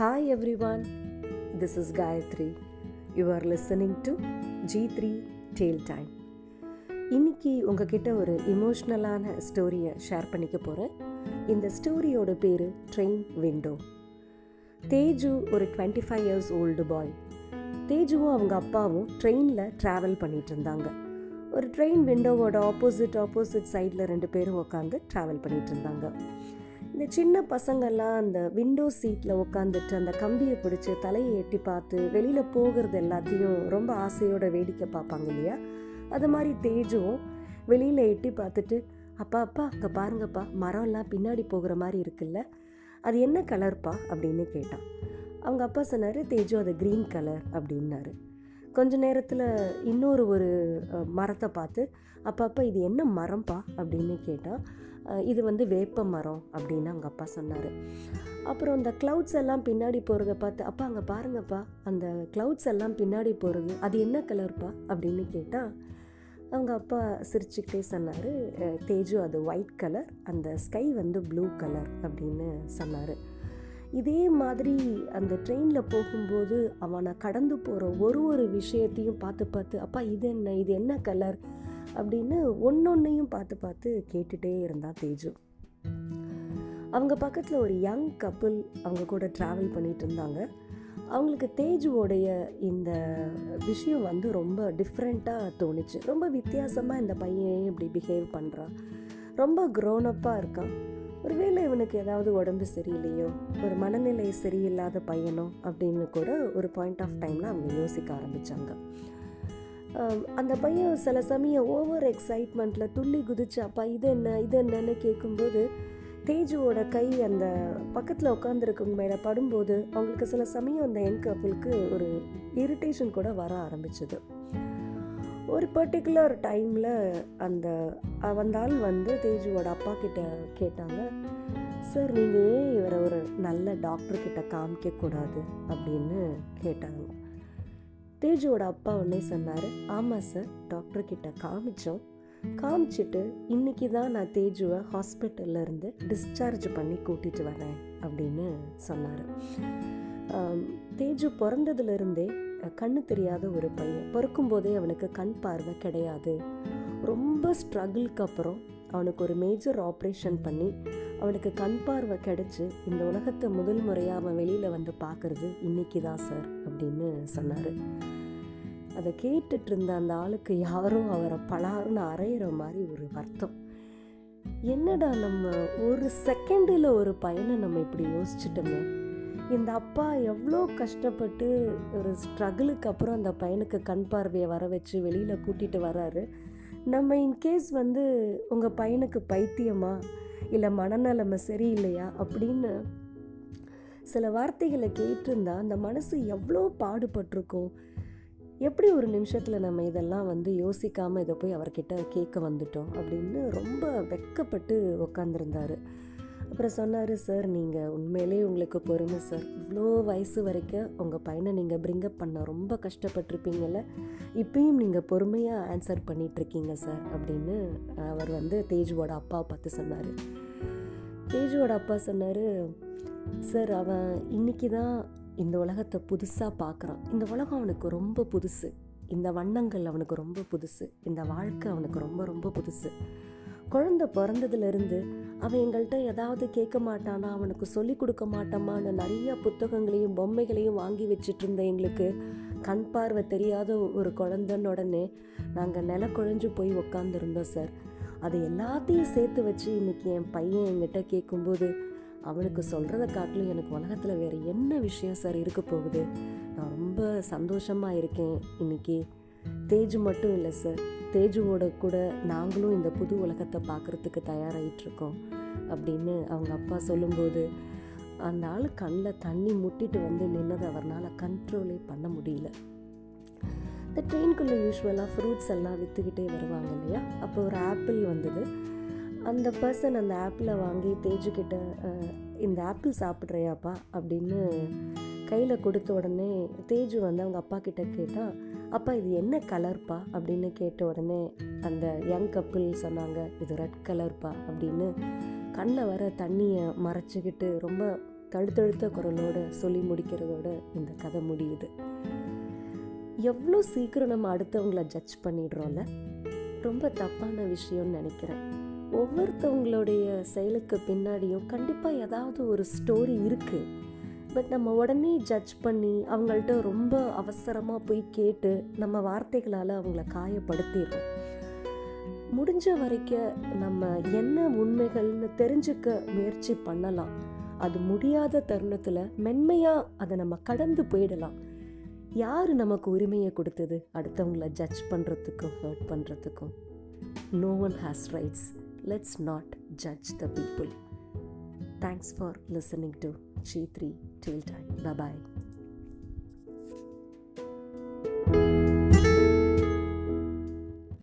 Hi everyone, this is Gayatri. You are listening to G3 tale Time. இன்னைக்கு உங்ககிட்ட ஒரு இமோஷ்னலான ஸ்டோரியை ஷேர் பண்ணிக்க போகிறேன் இந்த ஸ்டோரியோட பேர் ட்ரெயின் விண்டோ தேஜு ஒரு twenty five years old boy தேஜுவும் அவங்க அப்பாவும் ட்ரெயினில் ட்ராவல் பண்ணிட்டு இருந்தாங்க. ஒரு ட்ரெயின் விண்டோவோட ஆப்போசிட் ஆப்போசிட் சைடில் ரெண்டு பேரும் உட்காந்து ட்ராவல் பண்ணிட்டு இருந்தாங்க. இந்த சின்ன பசங்கள்லாம் அந்த விண்டோ சீட்டில் உட்காந்துட்டு அந்த கம்பியை பிடிச்சி தலையை எட்டி பார்த்து வெளியில் போகிறது எல்லாத்தையும் ரொம்ப ஆசையோட வேடிக்கை பார்ப்பாங்க இல்லையா? அது மாதிரி தேஜுவும் வெளியில் எட்டி பார்த்துட்டு அப்பா அப்பா அங்கே பாருங்கப்பா மரம்லாம் பின்னாடி போகிற மாதிரி இருக்குல்ல அது என்ன கலர்ப்பா? அப்படின்னு கேட்டான். அவங்க அப்பா சொன்னார் தேஜு அது க்ரீன் கலர் அப்படின்னாரு. கொஞ்ச நேரத்தில் இன்னொரு ஒரு மரத்தை பார்த்து அப்பா அப்பா இது என்ன மரம்ப்பா அப்படின்னு கேட்டான். இது வந்து வேப்ப மரம் அப்படின்னு அவங்க அப்பா சொன்னார். அப்புறம் அந்த க்ளவுட்ஸ் எல்லாம் பின்னாடி போகிறத பார்த்து அப்பா அங்கே பாருங்கப்பா அந்த க்ளவுட்ஸ் எல்லாம் பின்னாடி போகிறது அது என்ன கலர்ப்பா அப்படின்னு கேட்டால் அவங்க அப்பா சிரிச்சுக்கிட்டே சொன்னார் தேஜு அது ஒயிட் கலர் அந்த ஸ்கை வந்து ப்ளூ கலர் அப்படின்னு சொன்னார். இதே மாதிரி அந்த ட்ரெயினில் போகும்போது அவனை கடந்து போகிற ஒரு ஒரு விஷயத்தையும் பார்த்து பார்த்து அப்பா இது என்ன இது என்ன கலர் அப்படின்னு ஒன்னொன்னையும் பார்த்து பார்த்து கேட்டுகிட்டே இருந்தான் தேஜு. அவங்க பக்கத்தில் ஒரு யங் கப்புள் அவங்க கூட ட்ராவல் பண்ணிட்டு இருந்தாங்க. அவங்களுக்கு தேஜுவோடைய இந்த விஷயம் வந்து ரொம்ப டிஃப்ரெண்ட்டாக தோணுச்சு. ரொம்ப வித்தியாசமாக இந்த பையன் இப்படி பிஹேவ் பண்ணுறான் ரொம்ப க்ரோனப்பாக இருக்கான். ஒருவேளை இவனுக்கு ஏதாவது உடம்பு சரியில்லையோ ஒரு மனநிலை சரியில்லாத பையனோ அப்படின்னு கூட ஒரு பாயிண்ட் ஆஃப் டைமில் அவங்க யோசிக்க ஆரம்பித்தாங்க அந்த பையன் சில சமயம் ஓவர் எக்ஸைட்மெண்ட்டில் துள்ளி குதிச்சு அப்பா இது என்ன? இது என்னன்னு கேட்கும்போது தேஜுவோட கை அந்த பக்கத்தில் உட்காந்துருக்கவங்க மேலே படும்போது அவங்களுக்கு சில சமயம் அந்த யங் கப்பிளுக்கு ஒரு இரிட்டேஷன் கூட வர ஆரம்பிச்சது. ஒரு பர்டிகுலர் டைமில் அந்த வந்தால் ஆள் வந்து தேஜுவோட அப்பா கிட்ட கேட்டாங்க சார் நீங்கள் ஏன் இவரை ஒரு நல்ல டாக்டர் காமிக்கக்கூடாது? அப்படின்னு கேட்டாங்க. தேஜுவோட அப்பா உடனே சொன்னார். ஆமாம் சார் டாக்டர் கிட்ட காமிச்சோம். காமிச்சிட்டு இன்னைக்கு தான் நான் தேஜுவை ஹாஸ்பிட்டல்லேருந்து டிஸ்சார்ஜ் பண்ணி கூட்டிட்டு வரேன் அப்படின்னு சொன்னார். தேஜு பிறந்ததுலேருந்தே கண்ணு தெரியாத ஒரு பையன். பிறக்கும்போதே அவனுக்கு கண் பார்வை கிடையாது. ரொம்ப ஸ்ட்ரகிளுக்கு அப்புறம் அவனுக்கு ஒரு மேஜர் ஆப்ரேஷன் பண்ணி அவனுக்கு கண் பார்வை கிடச்சி இந்த உலகத்தை முதல் முறையாக அவன் வெளியில் வந்து பார்க்குறது இன்னைக்கு தான் சார் அப்படின்னு சொன்னார். அதை கேட்டுட்டு இருந்த அந்த ஆளுக்கு யாரும் அவரை பலாருன்னு அரையிற மாதிரி ஒரு வருத்தம். என்னடா நம்ம ஒரு செகண்டில் ஒரு பையனை நம்ம இப்படி யோசிச்சுட்டோமே? இந்த அப்பா எவ்வளோ கஷ்டப்பட்டு ஒரு ஸ்ட்ரகிளுக்கு அப்புறம் அந்த பையனுக்கு கண் பார்வையை வர வச்சு வெளியில் கூட்டிகிட்டு வராரு நம்ம இன்கேஸ் வந்து உங்கள் பையனுக்கு பைத்தியமா? இல்லை மனநலமை சரியில்லையா? அப்படின்னு சில வார்த்தைகளை கேட்டிருந்தா அந்த மனசு எவ்வளோ பாடுபட்டிருக்கும்? எப்படி ஒரு நிமிஷத்தில் நம்ம இதெல்லாம் வந்து யோசிக்காமல் இதை போய் அவர்கிட்ட கேட்க வந்துட்டோம்? அப்படின்னு ரொம்ப வெக்கப்பட்டு உக்காந்துருந்தாரு. அப்புறம் சொன்னார் சார் நீங்கள் உண்மையிலே உங்களுக்கு பொறுமை சார். இவ்வளோ வயசு வரைக்கும் உங்கள் பையனை நீங்கள் பிரிங்கப் பண்ண ரொம்ப கஷ்டப்பட்டிருப்பீங்கள்ல இப்பயும் நீங்கள் பொறுமையாக ஆன்சர் பண்ணிகிட்ருக்கீங்க சார் அப்படின்னு அவர் வந்து தேஜுவோட அப்பாவை பார்த்து சொன்னார். தேஜுவோட அப்பா சொன்னார் சார் அவன் இன்னைக்கு தான் இந்த உலகத்தை புதுசாக பார்க்குறான். இந்த உலகம் அவனுக்கு ரொம்ப புதுசு. இந்த வண்ணங்கள் அவனுக்கு ரொம்ப புதுசு. இந்த வாழ்க்கை அவனுக்கு ரொம்ப ரொம்ப புதுசு. குழந்தை பிறந்ததுலேருந்து அவன் எங்கள்கிட்ட ஏதாவது கேட்க மாட்டானா அவனுக்கு சொல்லி கொடுக்க மாட்டோமான்னு நிறைய புத்தகங்களையும் பொம்மைகளையும் வாங்கி வச்சுட்டு இருந்த எங்களுக்கு கண் பார்வை தெரியாத ஒரு குழந்தைன்னு உடனே நாங்கள் நில குழஞ்சு போய் உக்காந்துருந்தோம் சார். அது எல்லாத்தையும் சேர்த்து வச்சு இன்னைக்கு என் பையன் என்கிட்ட கேட்கும்போது அவனுக்கு சொல்கிறத காட்டிலும் எனக்கு உலகத்தில் வேறு என்ன விஷயம் சார் இருக்க போகுது? நான் ரொம்ப சந்தோஷமாக இருக்கேன். இன்றைக்கி தேஜு மட்டும் இல்லை சார். தேஜுவோட கூட நாங்களும் இந்த புது உலகத்தை பார்க்குறதுக்கு தயாராகிட்ருக்கோம் அப்படின்னு அவங்க அப்பா சொல்லும்போது அந்த ஆள் கண்ணில் தண்ணி முட்டிட்டு வந்து நின்னது அவர்னால கண்ட்ரோலே பண்ண முடியல. இந்த ட்ரெயின்குள்ளே யூஸ்வலாக ஃப்ரூட்ஸ் எல்லாம் விற்றுக்கிட்டே வருவாங்க இல்லையா? அப்போ ஒரு ஆப்பிள் வந்தது. அந்த பர்சன் அந்த ஆப்பிளை வாங்கி தேஜுக்கிட்ட இந்த ஆப்பிள் சாப்பிட்றியாப்பா? அப்படின்னு கையில் கொடுத்த உடனே தேஜு வந்து அவங்க அப்பா கிட்ட கேட்டால் அப்பா இது என்ன கலர்ப்பா? அப்படின்னு கேட்ட உடனே அந்த யங் கப்பிள் சொன்னாங்க இது ரெட் கலர்ப்பா அப்படின்னு கண்ணில் வர தண்ணியை மறைச்சிக்கிட்டு ரொம்ப தழுத்தழுத்த குரலோடு சொல்லி முடிக்கிறதோட இந்த கதை முடியுது. எவ்வளோ சீக்கிரம் நம்ம அடுத்தவங்கள ஜட்ஜ் பண்ணிடுறோம்ல? ரொம்ப தப்பான விஷயம்னு நினைக்கிறேன். ஒவ்வொருத்தவங்களுடைய செயலுக்கு பின்னாடியும் கண்டிப்பாக ஏதாவது ஒரு ஸ்டோரி இருக்குது பட் நம்ம உடனே ஜட்ஜ் பண்ணி அவங்கள்ட்ட ரொம்ப அவசரமாக போய் கேட்டு நம்ம வார்த்தைகளால் அவங்கள காயப்படுத்திடுறோம். முடிஞ்ச வரைக்கும் நம்ம என்ன உண்மைகள்னு தெரிஞ்சுக்க முயற்சி பண்ணலாம். அது முடியாத தருணத்தில் மென்மையாக அதை நம்ம கடந்து போயிடலாம். யார் நமக்கு உரிமையை கொடுத்தது? அடுத்தவங்கள ஜட்ஜ் பண்ணுறதுக்கும் ஹர்ட் பண்ணுறதுக்கும் no one has rights let's not judge the people thanks for listening to G three Till time. Bye bye.